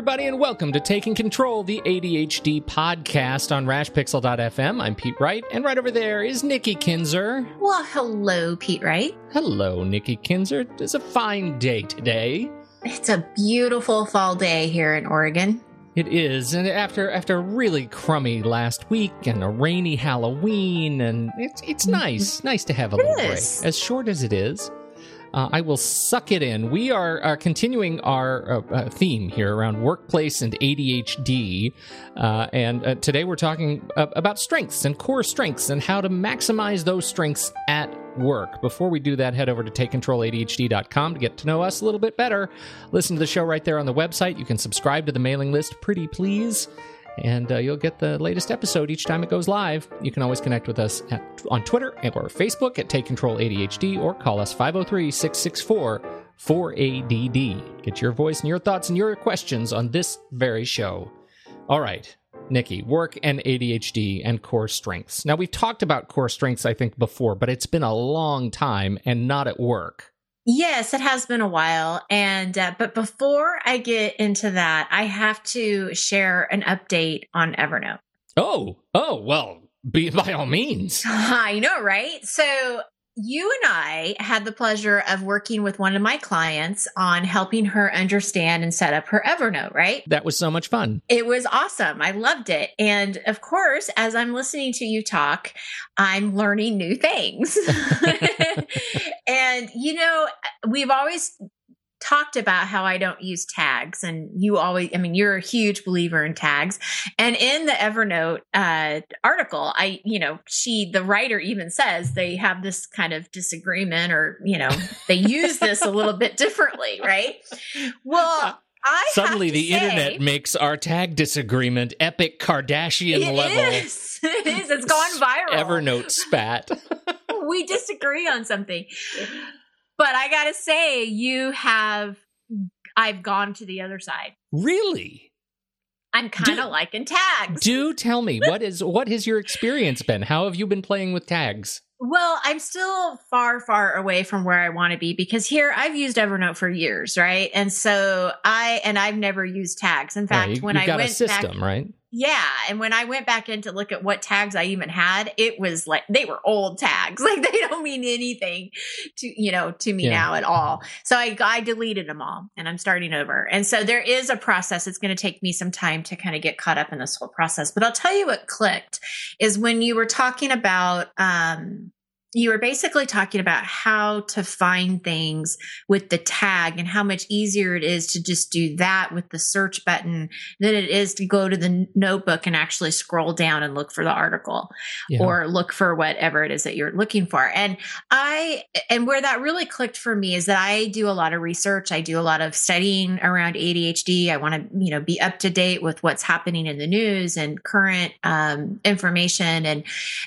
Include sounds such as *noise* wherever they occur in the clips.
everybody, and welcome to Taking Control, the ADHD podcast on RashPixel.fm. I'm Pete Wright, and right over there is Nikki Kinzer. Well, hello, Pete Wright. Hello, Nikki Kinzer. It's a fine day today. It's a beautiful fall day here in Oregon. It is, and after after a really crummy last week and a rainy Halloween, and it's it's Mm-hmm. nice, nice to have a It little break, as short as it is. Uh, I will suck it in. We are, continuing our uh, uh, theme here around workplace and ADHD, uh, and uh, today we're talking about strengths and core strengths and how to maximize those strengths at work. Before we do that, head over to takecontroladhd.com to get to know us a little bit better. Listen to the show right there on the website. You can subscribe to the mailing list, pretty please and uh, you'll get the latest episode each time it goes live. You can always connect with us at, on Twitter or Facebook at Take Control ADHD or call us 503 664 4ADD. Get your voice and your thoughts and your questions on this very show. All right, Nikki, work and ADHD and core strengths. Now, we've talked about core strengths, I think, before, but it's been a long time and not at work. Yes, it has been a while. And, uh, but before I get into that, I have to share an update on Evernote. Oh, oh, well, be, *laughs* by all means. I know, right? So you and I had the pleasure of working with one of my clients on helping her understand and set up her Evernote, right? That was so much fun. It was awesome. I loved it. And of course, as I'm listening to you talk, I'm learning new things. *laughs* *laughs* and, you know, we've always talked about how I don't use tags and you always I mean you're a huge believer in tags and in the Evernote uh article I you know she the writer even says they have this kind of disagreement or you know they use this a little bit differently right well I Suddenly, the say- internet makes our tag disagreement epic Kardashian It level. is. *laughs* It is. It's gone viral. Evernote spat. *laughs* we disagree on something. But I got to say, you have, I've gone to the other side. really? I'm kind Do- of liking tags. Do tell me what is what has your experience been? How have you been playing with tags? well, I'm still far, far away from where I want to be because here I've used Evernote for years, right? And so I, and I've never used tags. In fact, Yeah, you, when you've I got went a system, back, right? Yeah. And when I went back in to look at what tags I even had, it was like they were old tags. *laughs* Like they don't mean anything to, you know, to me Yeah. now at all. So I, I deleted them all and I'm starting over. And so there is a process. It's going to take me some time to kind of get caught up in this whole process. But I'll tell you what clicked is when you were talking about, um, you were basically talking about how to find things with the tag and how much easier it is to just do that with the search button than it is to go to the notebook and actually scroll down and look for the article Yeah. or look for whatever it is that you're looking for. And I, and where that really clicked for me is that I do a lot of research. I do a lot of studying around ADHD. I want to, you know, be up to date with what's happening in the news and current um, information. And,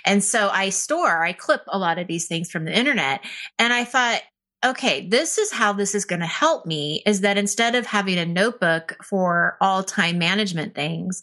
and so I store, I clip a lot of these things from the internet. And I thought, okay, this is how this is going to help me is that instead of having a notebook for all time management things,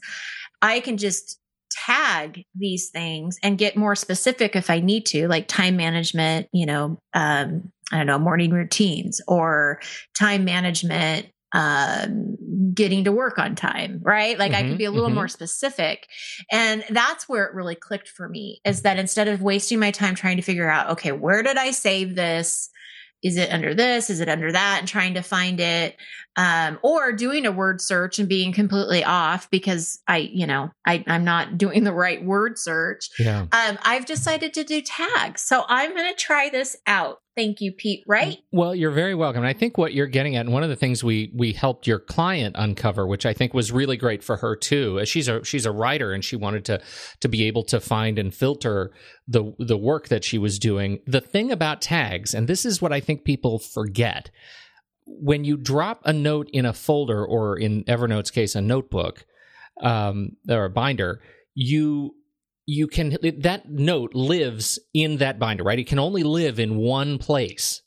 I can just tag these things and get more specific if I need to, like time management, you know, um, I don't know, morning routines or time management, um, getting to work on time, right? Like I Mhm, can be a little mhm. more specific. And that's where it really clicked for me is that instead of wasting my time trying to figure out, okay, where did I save this? Is it under this? Is it under that? And trying to find it. Um, or doing a word search and being completely off because I, you know, I, I'm not *laughs* doing the right word search. Yeah. Um, I've decided to do tags. So I'm going to try this out. Thank you, Pete. Right? Well, you're very welcome. And I think what you're getting at, and one of the things we we helped your client uncover, which I think was really great for her too, as she's a she's a writer and she wanted to to be able to find and filter the the work that she was doing. The thing about tags, and this is what I think people forget, when you drop a note in a folder or in Evernote's case a notebook um, or a binder, you you can that note lives in that binder, right? It can only live in one place,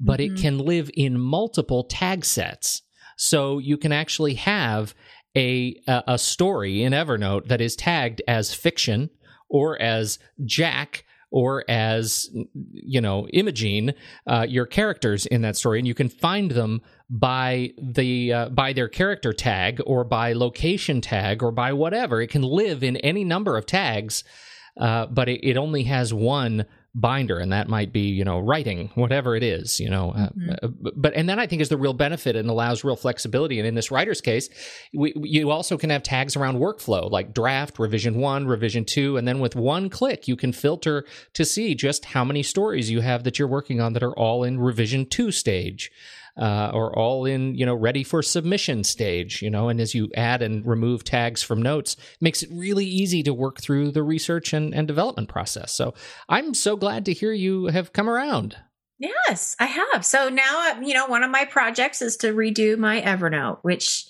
but it Mhm. can live in multiple tag sets. So you can actually have a, a story in Evernote that is tagged as fiction or as Jack or as you know Imogene, uh, your characters in that story, and you can find them by the uh, by their character tag or by location tag or by whatever. It can live in any number of tags, uh, but it, it only has one binder and that might be you know writing whatever it is you know uh, mm-hmm. uh, but and then i think is the real benefit and allows real flexibility and in this writer's case we, you also can have tags around workflow like draft revision 1 revision 2 and then with one click you can filter to see just how many stories you have that you're working on that are all in revision 2 stage uh, or all in you know ready for submission stage you know and as you add and remove tags from notes makes it really easy to work through the research and, and development process. So i'm so glad to hear you have come around. Yes i have. So now you know one of my projects is to redo my evernote which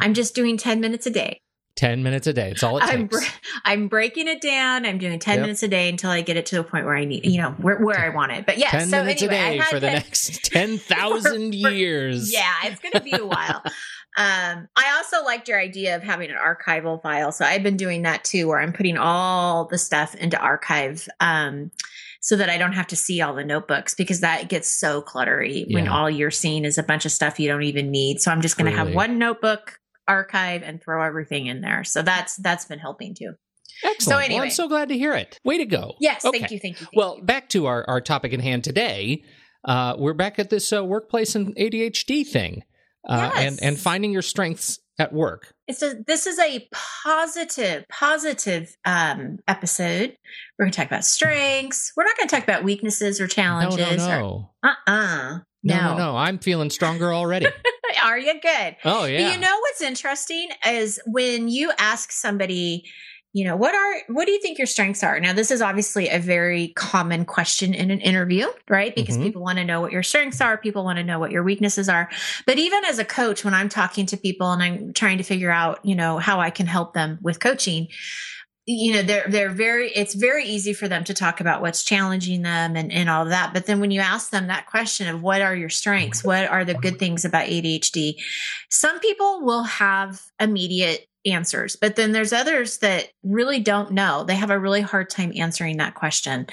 i'm just doing 10 minutes a day 10 minutes a day. It's all it I'm, takes. I'm breaking it down. I'm doing 10 yep. minutes a day until I get it to the point where I need, you know, where, where I want it. But yeah, 10 so minutes anyway, a day for the next *laughs* 10,000 *laughs* years. Yeah, it's going to be a while. *laughs* um, I also liked your idea of having an archival file. So I've been doing that too, where I'm putting all the stuff into archive. Um, so that I don't have to see all the notebooks because that gets so cluttery yeah. when all you're seeing is a bunch of stuff you don't even need. So I'm just going to really? have one notebook archive and throw everything in there. So that's that's been helping too. Excellent. So anyway, well, I'm so glad to hear it. Way to go. Yes, okay. thank you, thank you. Thank well, you. back to our, our topic in hand today. Uh, we're back at this uh, workplace and ADHD thing, uh, yes. and and finding your strengths at work. It's a this is a positive positive um, episode. We're going to talk about strengths. We're not going to talk about weaknesses or challenges. No, no, no. uh uh no, no, no. I'm feeling stronger already. *laughs* Are you good? Oh, yeah. You know what's interesting is when you ask somebody, you know, what are, what do you think your strengths are? Now, this is obviously a very common question in an interview, right? Because mm-hmm. people want to know what your strengths are. People want to know what your weaknesses are. But even as a coach, when I'm talking to people and I'm trying to figure out, you know, how I can help them with coaching, you know they're they're very it's very easy for them to talk about what's challenging them and, and all that. But then when you ask them that question of what are your strengths? What are the good things about adhd some people will have immediate answers but then there's others that really don't know. They have a really hard time answering that question.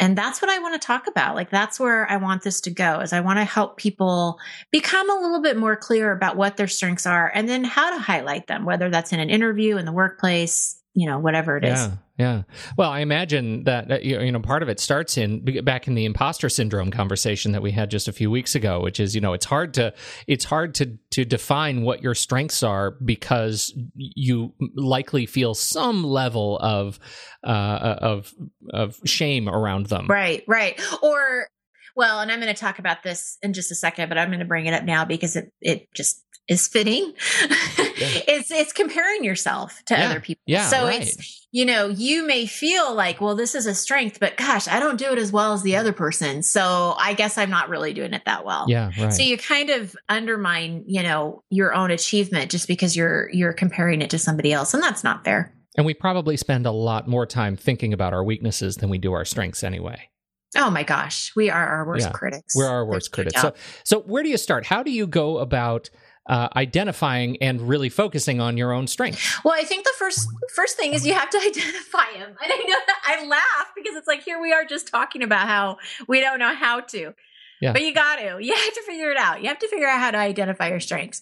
And that's what i want to talk about. Like that's where i want this to go is i want to help people become a little bit more clear about what their strengths are and then how to highlight them whether that's in an interview in the workplace you know whatever it is. yeah, Yeah, Well, I imagine that you know part of it starts in back in the imposter syndrome conversation that we had just a few weeks ago, which is you know it's hard to it's hard to to define what your strengths are because you likely feel some level of uh, of of shame around them. Right. Right. Or well, and I'm going to talk about this in just a second, but I'm going to bring it up now because it it just is fitting. Yeah. *laughs* it's it's comparing yourself to yeah. other people. Yeah, so right. it's you know, you may feel like, well, this is a strength, but gosh, I don't do it as well as the other person. So I guess I'm not really doing it that well. Yeah. Right. So you kind of undermine, you know, your own achievement just because you're you're comparing it to somebody else. And that's not fair. And we probably spend a lot more time thinking about our weaknesses than we do our strengths anyway. Oh my gosh, we are our worst yeah, critics. We're our worst critics. So, so where do you start? How do you go about uh, identifying and really focusing on your own strengths? Well, I think the first first thing is you have to *laughs* identify them. And I know that I laugh because it's like here we are just talking about how we don't know how to. Yeah. But you got to. You have to figure it out. You have to figure out how to identify your strengths.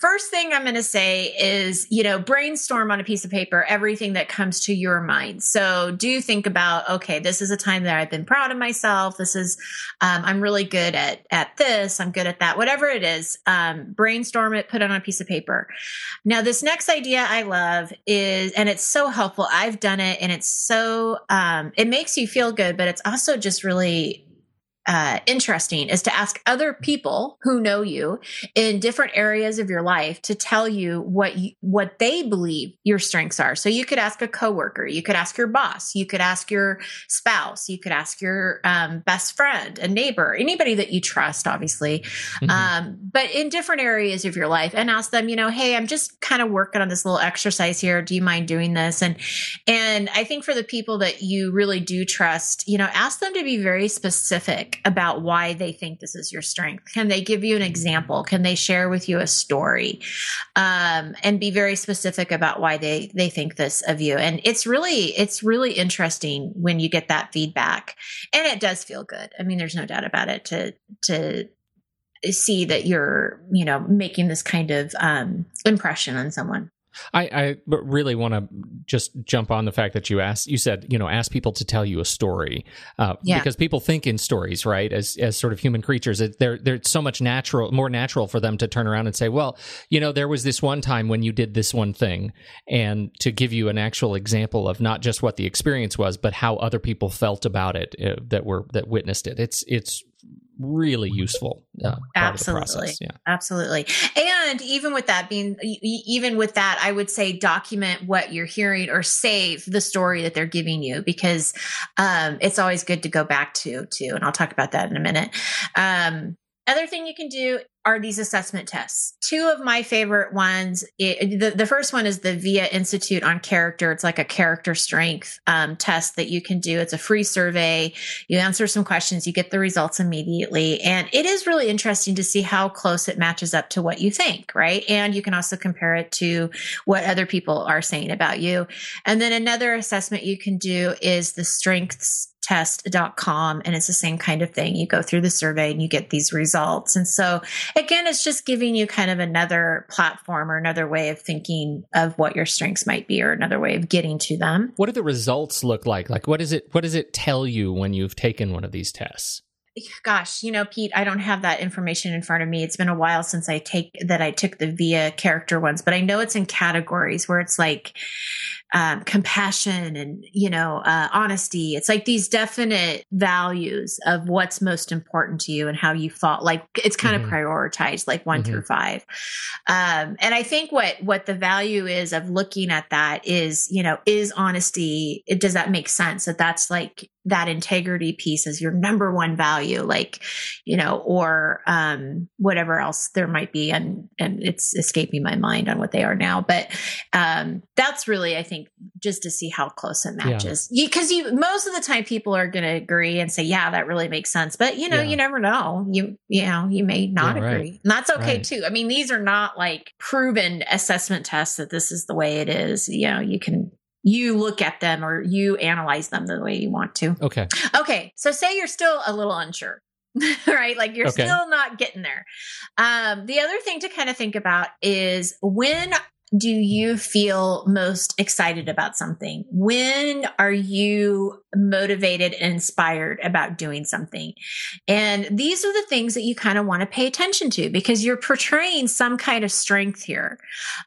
First thing I'm going to say is, you know, brainstorm on a piece of paper everything that comes to your mind. So do think about, okay, this is a time that I've been proud of myself. This is, um, I'm really good at at this. I'm good at that. Whatever it is, um, brainstorm it. Put it on a piece of paper. Now, this next idea I love is, and it's so helpful. I've done it, and it's so um, it makes you feel good, but it's also just really uh, interesting is to ask other people who know you in different areas of your life to tell you what you, what they believe your strengths are. So you could ask a coworker, you could ask your boss, you could ask your spouse, you could ask your um, best friend, a neighbor, anybody that you trust, obviously, mm-hmm. um, but in different areas of your life, and ask them, you know, hey, I'm just kind of working on this little exercise here. Do you mind doing this? And and I think for the people that you really do trust, you know, ask them to be very specific specific about why they think this is your strength? Can they give you an example? Can they share with you a story? Um, and be very specific about why they they think this of you. And it's really it's really interesting when you get that feedback, and it does feel good. I mean, there's no doubt about it. To to see that you're you know making this kind of um, impression on someone. I, I really want to just jump on the fact that you asked, you said, you know, ask people to tell you a story, uh, yeah. because people think in stories, right? As as sort of human creatures, they're they're so much natural, more natural for them to turn around and say, well, you know, there was this one time when you did this one thing, and to give you an actual example of not just what the experience was, but how other people felt about it uh, that were that witnessed it. It's it's really useful uh, absolutely. yeah. Absolutely. And even with that being even with that i would say document what you're hearing or save the story that they're giving you because um, it's always good to go back to too and i'll talk about that in a minute. Um, other thing you can do are these assessment tests. Two of my favorite ones. It, the, the first one is the VIA Institute on Character. It's like a character strength um, test that you can do. It's a free survey. You answer some questions, you get the results immediately. And it is really interesting to see how close it matches up to what you think, right? And you can also compare it to what other people are saying about you. And then another assessment you can do is the strengths test.com and it's the same kind of thing. You go through the survey and you get these results. And so again, it's just giving you kind of another platform or another way of thinking of what your strengths might be or another way of getting to them. What do the results look like? Like what is it what does it tell you when you've taken one of these tests? gosh, you know, Pete, I don't have that information in front of me. It's been a while since I take that I took the VIA character ones, but I know it's in categories where it's like um, compassion and you know uh, honesty. It's like these definite values of what's most important to you and how you thought like it's kind mm-hmm. of prioritized like one mm-hmm. through five. Um, and i think what what the value is of looking at that is you know is honesty it, does that make sense? That that's like that integrity piece is your number one value like you know or um whatever else there might be. And and it's escaping my mind on what they are now. But um that's really i think just to see how close it matches because yeah. you, you, most of the time people are going to agree and say yeah that really makes sense but you know yeah. you never know you you know you may not yeah, agree right. and that's okay right. too i mean these are not like proven assessment tests that this is the way it is you know you can you look at them or you analyze them the way you want to. Okay. Okay. So say you're still a little unsure. *laughs* right? Like you're okay. still not getting there. Um, the other thing to kind of think about is when do you feel most excited about something? When are you motivated and inspired about doing something? And these are the things that you kind of want to pay attention to because you're portraying some kind of strength here.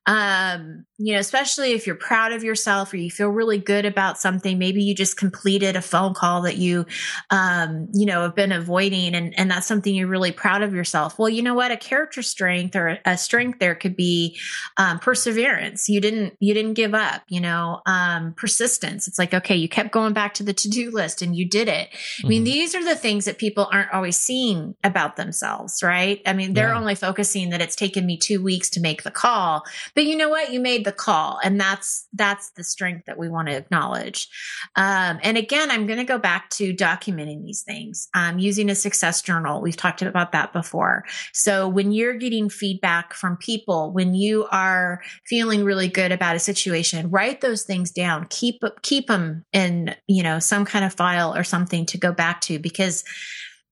Um, you know, especially if you're proud of yourself or you feel really good about something. Maybe you just completed a phone call that you, um, you know, have been avoiding and, and that's something you're really proud of yourself. Well, you know what? A character strength or a strength there could be um, perseverance. You didn't, you didn't give up, you know, um, persistence. It's like, okay, you kept going back to the to do list and you did it. Mm-hmm. I mean, mm-hmm. these are the things that people aren't always seeing about themselves, right? I mean, they're yeah. only focusing that it's taken me two weeks to make the call, but you know what? You the call. And that's that's the strength that we want to acknowledge. Um, and again i'm going to go back to documenting these things. Um, using a success journal. We've talked about that before. So when you're getting feedback from people when you are feeling really good about a situation write those things down. Keep keep them in you know some kind of file or something to go back to because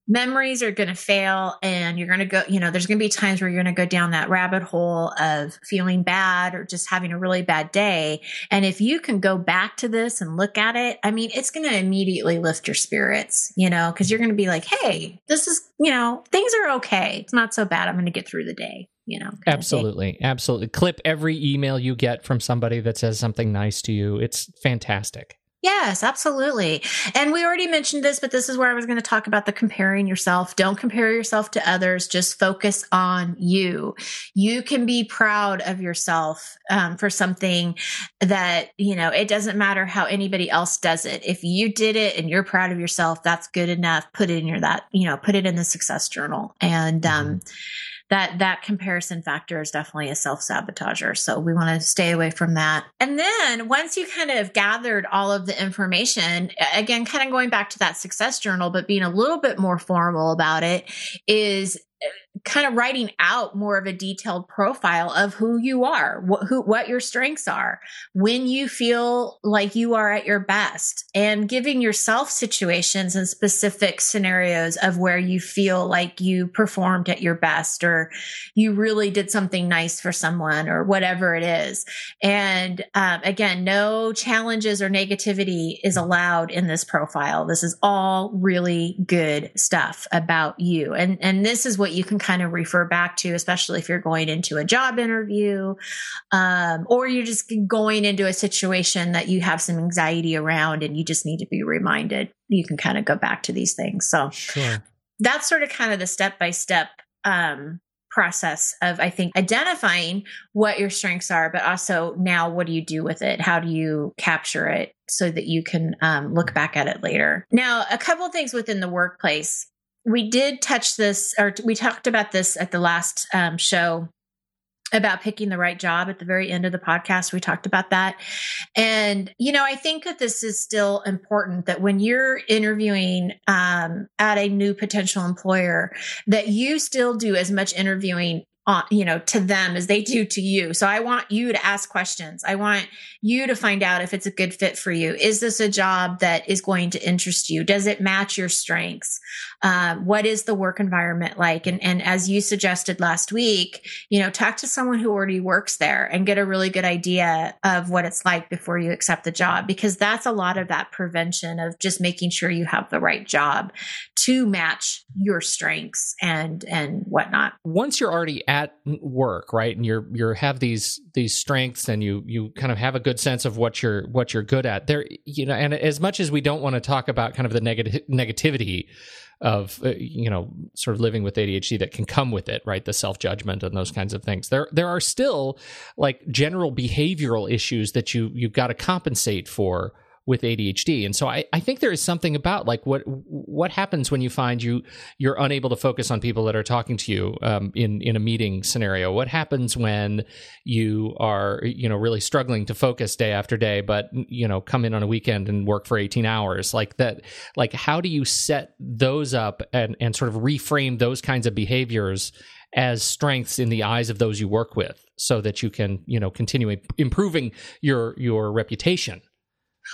memories are going to fail and you're going to go you know there's going to be times where you're going to go down that rabbit hole of feeling bad or just having a really bad day. And if you can go back to this and look at it i mean it's going to immediately lift your spirits you know because you're going to be like hey this is you know things are okay. It's not so bad. I'm going to get through the day you know absolutely. Absolutely. Clip every email you get from somebody that says something nice to you. It's fantastic Yes, absolutely. And we already mentioned this, but this is where I was going to talk about the comparing yourself. Don't compare yourself to others. Just focus on you. You can be proud of yourself um, for something that, you know, it doesn't matter how anybody else does it. If you did it and you're proud of yourself, that's good enough. Put it in your that, you know, put it in the success journal. And, um, mm-hmm that that comparison factor is definitely a self-sabotager. So we want to stay away from that. And then once you kind of gathered all of the information again kind of going back to that success journal but being a little bit more formal about it is kind of writing out more of a detailed profile of who you are, what, who, what your strengths are, when you feel like you are at your best, and giving yourself situations and specific scenarios of where you feel like you performed at your best or you really did something nice for someone or whatever it is. And um, again, no challenges or negativity is allowed in this profile. This is all really good stuff about you. And, and this is what you can kind of refer back to, especially if you're going into a job interview, um, or you're just going into a situation that you have some anxiety around and you just need to be reminded. You can kind of go back to these things. So sure. that's sort of kind of the step by step process of i think identifying what your strengths are but also now what do you do with it how do you capture it so that you can um, look back at it later now a couple of things within the workplace we did touch this, or we talked about this at the last um, show about picking the right job at the very end of the podcast. We talked about that. And, you know, I think that this is still important that when you're interviewing um, at a new potential employer, that you still do as much interviewing you know, to them as they do to you. So I want you to ask questions. I want you to find out if it's a good fit for you. Is this a job that is going to interest you? Does it match your strengths? Uh, what is the work environment like? And, and as you suggested last week, you know, talk to someone who already works there and get a really good idea of what it's like before you accept the job, because that's a lot of that prevention of just making sure you have the right job to match your strengths and, and whatnot. Once you're already at work, right, and you're, you're have these, these strengths and you, you kind of have a good sense of what you're, what you're good at there, you know, and as much as we don't want to talk about kind of the negative negativity, of uh, you know sort of living with ADHD that can come with it, right? The self judgment and those kinds of things. There there are still like general behavioral issues that you you've got to compensate for with ADHD. And so I, I think there is something about like what what happens when you find you you're unable to focus on people that are talking to you um, in in a meeting scenario. What happens when you are you know really struggling to focus day after day, but you know come in on a weekend and work for 18 hours like that? Like how do you set those up and and sort of reframe those kinds of behaviors as strengths in the eyes of those you work with? so that you can you know continue improving your your reputation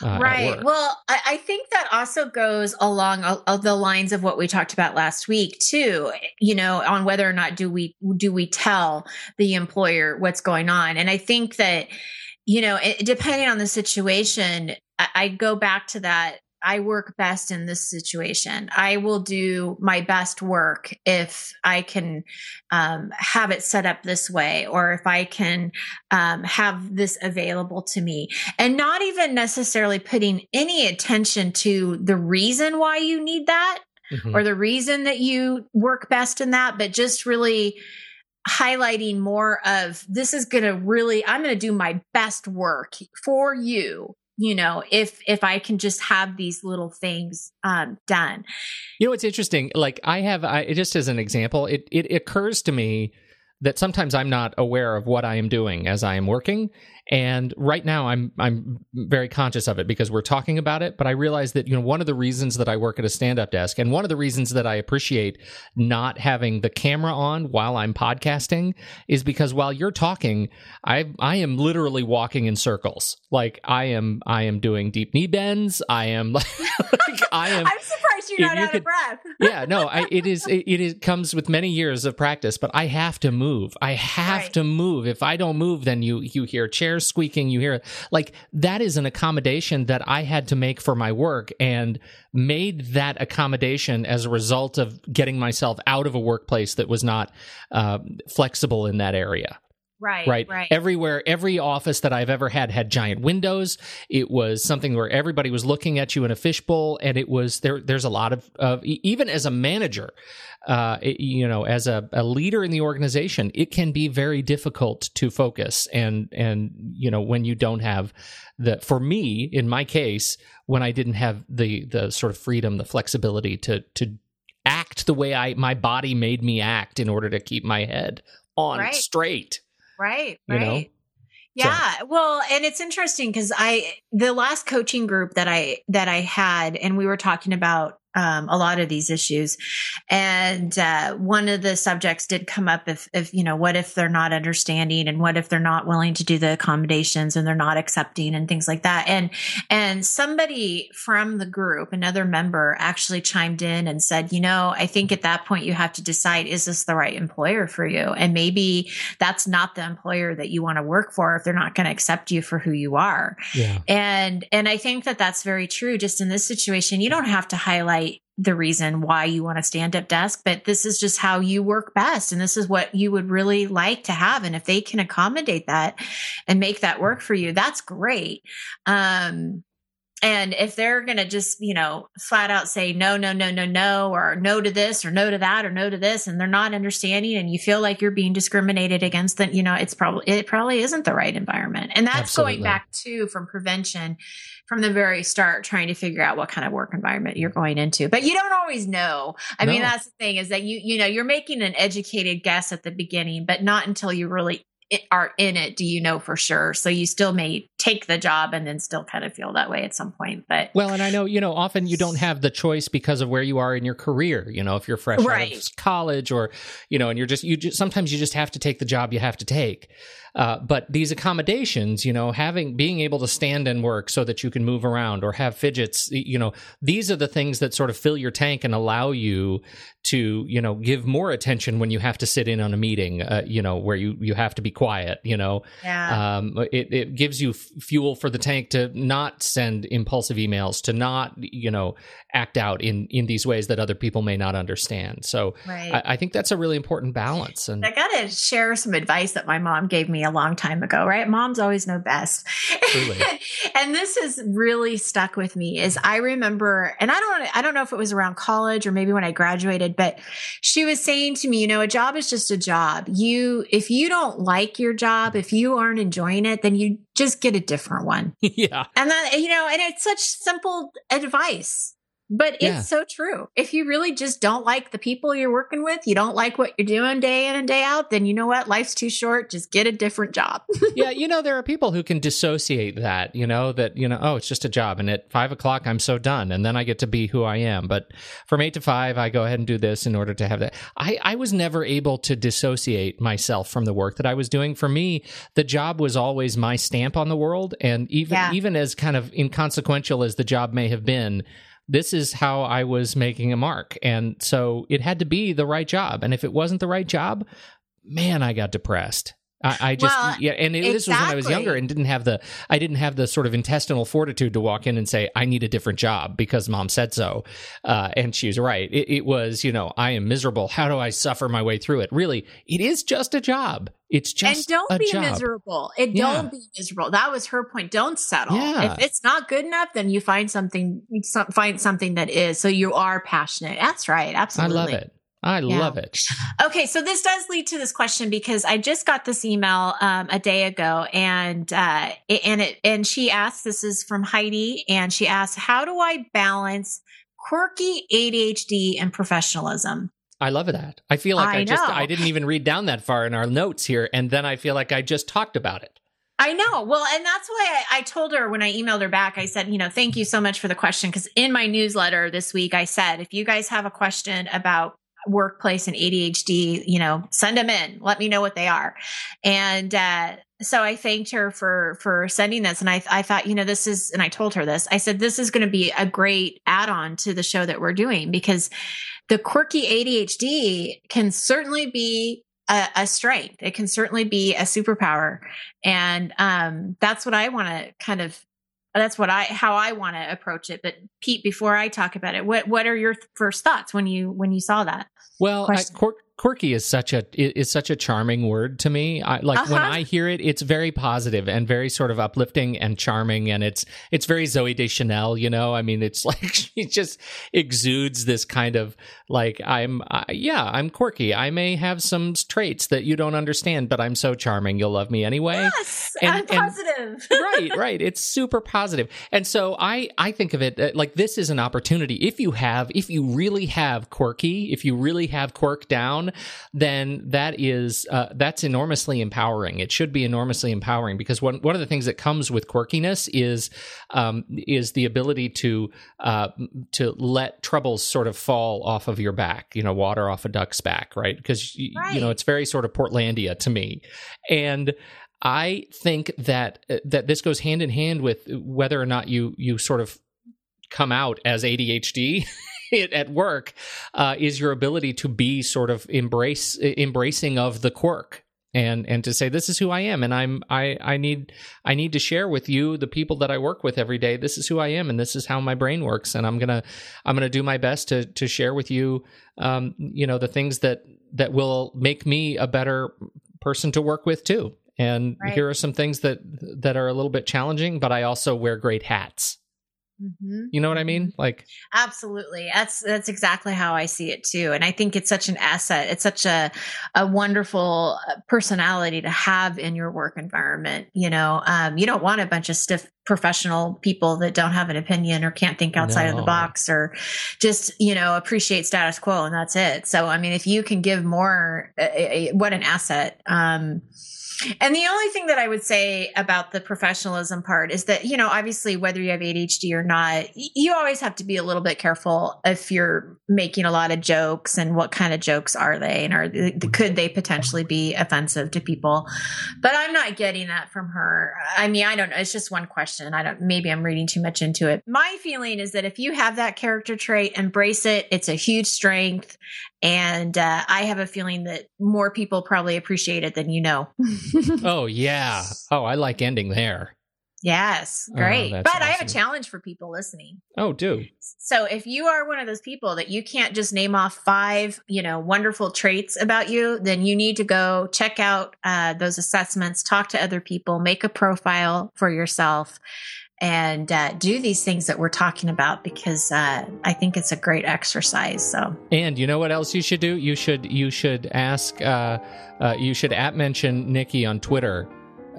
uh, right. Well, I, I, think that also goes along the lines of what we talked about last week too. You know, on whether or not do we do we tell the employer what's going on, and I think that you know, it, depending on the situation, I, I go back to that I work best in this situation. I will do my best work if I can um, have it set up this way, or if I can um, have this available to me, and not even necessarily putting any attention to the reason why you need that mm-hmm. or the reason that you work best in that, but just really highlighting more of this is going to really i'm going to do my best work for you you know if if i can just have these little things um, done. You know it's interesting like i have i just as an example it it occurs to me that sometimes i'm not aware of what i am doing as i am working. And right now i'm i'm very conscious of it because we're talking about it but i realize that you know one of the reasons that i work at a stand up desk and one of the reasons that i appreciate not having the camera on while i'm podcasting is because while you're talking i i am literally walking in circles. Like i am i am doing deep knee bends. I am *laughs* like, i am i'm surprised you're not you out could, of breath. Yeah no I, it is it, it is comes with many years of practice but i have to move i have right. to move if i don't move then you you hear chairs chairs squeaking, you hear like that is an accommodation that I had to make for my work and made that accommodation as a result of getting myself out of a workplace that was not uh, flexible in that area. Right, right. Right. Everywhere, every office that I've ever had had giant windows. It was something where everybody was looking at you in a fishbowl, and it was there. There's a lot of, of even as a manager, uh, it, you know, as a, a leader in the organization, it can be very difficult to focus. And and you know, when you don't have the, for me, in my case, when I didn't have the the sort of freedom, the flexibility to to act the way I my body made me act in order to keep my head on Right. straight. Right. You Right. know? Yeah. Well, and it's interesting because I the last coaching group that I that I had, and we were talking about um, a lot of these issues, and uh, one of the subjects did come up if if you know what if they're not understanding and what if they're not willing to do the accommodations and they're not accepting and things like that, and and somebody from the group, another member, actually chimed in and said, you know, I think at that point you have to decide is this the right employer for you, and maybe that's not the employer that you want to work for if they're not going to accept you for who you are. Yeah. and and i think that that's very true just in this situation. You don't have to highlight the reason why you want a stand up desk but this is just how you work best. And this is what you would really like to have. And if they can accommodate that and make that work for you that's great. Um and if they're going to just, you know, flat out say no, no, no, no, no, or no to this or no to that or no to this, and they're not understanding and you feel like you're being discriminated against, then, you know, it's probably, it probably isn't the right environment. And that's Absolutely. going back to from prevention from the very start, trying to figure out what kind of work environment you're going into. But you don't always know. I mean, that's the thing is that you, you know, you're making an educated guess at the beginning, but not until you really are in it do you know for sure. So you still may take the job and then still kind of feel that way at some point. But Well, and I know, you know, often you don't have the choice because of where you are in your career. You know, if you're fresh out of college or, you know, and you're just, you just, sometimes you just have to take the job you have to take. Uh, but these accommodations, you know, having, being able to stand and work so that you can move around or have fidgets, you know, these are the things that sort of fill your tank and allow you to, you know, give more attention when you have to sit in on a meeting, uh, you know, where you, you have to be quiet, you know, yeah. um, it, it gives you fuel for the tank to not send impulsive emails, to not, you know, act out in, in these ways that other people may not understand. So right. I, I think that's a really important balance. And I got to share some advice that my mom gave me a long time ago, right? Moms always know best. *laughs* And this has really stuck with me is I remember, and I don't, I don't know if it was around college or maybe when I graduated, but she was saying to me, you know, a job is just a job. You, if you don't like your job, if you aren't enjoying it, then you just get a different one. *laughs* yeah, And that, you know, and it's such simple advice, but it's Yeah. so true. If you really just don't like the people you're working with, you don't like what you're doing day in and day out, then you know what? Life's too short. Just get a different job. *laughs* yeah, you know, there are people who can dissociate that, you know, that, you know, oh, it's just a job. And at five o'clock, I'm so done. And then I get to be who I am. But from eight to five, I go ahead and do this in order to have that. I, I was never able to dissociate myself from the work that I was doing. For me, the job was always my stamp on the world. And even, Yeah. even as kind of inconsequential as the job may have been, this is how I was making a mark. And so it had to be the right job. And if it wasn't the right job, man, I got depressed. I, I just Well, yeah, and it, this was when I was younger and didn't have the I didn't have the sort of intestinal fortitude to walk in and say I need a different job because mom said so, uh, and she was right. It, it was you know I am miserable. How do I suffer my way through it? Really, it is just a job. It's just and don't be job. miserable. It Yeah. don't be miserable. That was her point. Don't settle. Yeah. If it's not good enough, then you find something, some, find something that is. So you are passionate. That's right. Absolutely. I love it. I Yeah. love it. Okay, so this does lead to this question because I just got this email um, a day ago, and uh, it- and it and she asked. This is from Heidi, and she asked, "How do I balance quirky ADHD and professionalism?" I love that. I feel like I, I just. I didn't even read down that far in our notes here, and then I feel like I just talked about it. I know. Well, and that's why I, I told her when I emailed her back, I said, you know, thank you so much for the question. Because in my newsletter this week, I said, if you guys have a question about workplace and ADHD, you know, send them in. Let me know what they are. And uh, so I thanked her for for sending this. And I I thought, you know, this is, and I told her this. I said, this is going to be a great add on to the show that we're doing because the quirky ADHD can certainly be a, a strength. It can certainly be a superpower. And um, that's what I want to kind of that's what I how I want to approach it. But Pete, before I talk about it, what what are your th- first thoughts when you when you saw that? Well, I, Question. Quirk, quirky is such a is such a charming word to me. I, like uh-huh. when I hear it, it's very positive and very sort of uplifting and charming, and it's it's very Zooey Deschanel. You know, I mean, it's *laughs* like she just exudes this kind of like I'm uh, yeah I'm quirky. I may have some traits that you don't understand, but I'm so charming. You'll love me anyway. Yes, and, I'm positive. And, *laughs* *laughs* right, right. It's super positive. positive, and so I I think of it uh, like this is an opportunity. If you have, if you really have quirky, if you really have quirk down, then that is uh, that's enormously empowering. It should be enormously empowering because one one of the things that comes with quirkiness is um, is the ability to uh, to let troubles sort of fall off of your back. You know, water off a duck's back, right? Because right. you know it's very sort of Portlandia to me, and I think that uh, that this goes hand in hand with whether or not you you sort of come out as ADHD *laughs* at work uh, is your ability to be sort of embrace embracing of the quirk and and to say this is who I am and I'm I I need I need to share with you the people that I work with every day. This is who I am and this is how my brain works and I'm going to I'm going to do my best to to share with you um you know the things that that will make me a better person to work with too. And right. here are some things that that are a little bit challenging but I also wear great hats Mm-hmm. You know what I mean? Mm-hmm. Like absolutely. That's that's exactly how I see it too. And I think it's such an asset. It's such a a wonderful uh, personality to have in your work environment. You know, um, you don't want a bunch of stiff professional people that don't have an opinion or can't think outside no. of the box or just you know appreciate status quo and that's it. So I mean, if you can give more, uh, uh, what an asset. Um, and the only thing that I would say about the professionalism part is that, you know, obviously, whether you have ADHD or not, you always have to be a little bit careful if you're making a lot of jokes and what kind of jokes are they and are could they potentially be offensive to people? But I'm not getting that from her. I mean, I don't know. It's just one question. I don't, maybe I'm reading too much into it. My feeling is that if you have that character trait, embrace it. It's a huge strength. And uh, I have a feeling that more people probably appreciate it than you know. *laughs* oh, yeah. Oh, I like ending there. Yes, oh, great. Oh, but awesome. I have a challenge for people listening. Oh, do. So if you are one of those people that you can't just name off five, you know, wonderful traits about you, then you need to go check out uh, those assessments, talk to other people, make a profile for yourself, and uh, do these things that we're talking about because uh, I think it's a great exercise. So, and you know what else you should do? You should you should ask uh, uh you should at mention Nikki on Twitter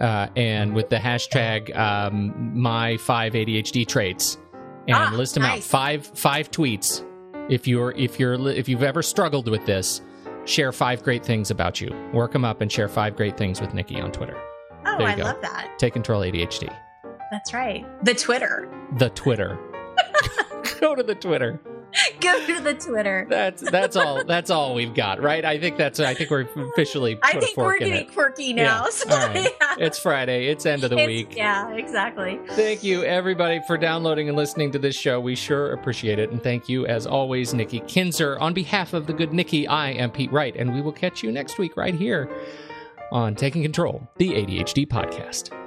uh, and with the hashtag um, my five ADHD traits and ah, list them nice. out five five tweets. If you're if you're if you've ever struggled with this, share five great things about you. Work them up and share five great things with Nikki on Twitter. Oh, I go. love that. Take control ADHD. That's right. The Twitter. The Twitter. *laughs* Go to the Twitter. Go to the Twitter. That's that's all. That's all we've got, right? I think that's. I think we're officially. I think we're getting quirky now. Yeah. So, right. *laughs* yeah. It's Friday. It's end of the it's, week. Yeah, exactly. Thank you, everybody, for downloading and listening to this show. We sure appreciate it, and thank you, as always, Nikki Kinzer. On behalf of the good Nikki, I am Pete Wright, and we will catch you next week right here on Taking Control, the ADHD podcast.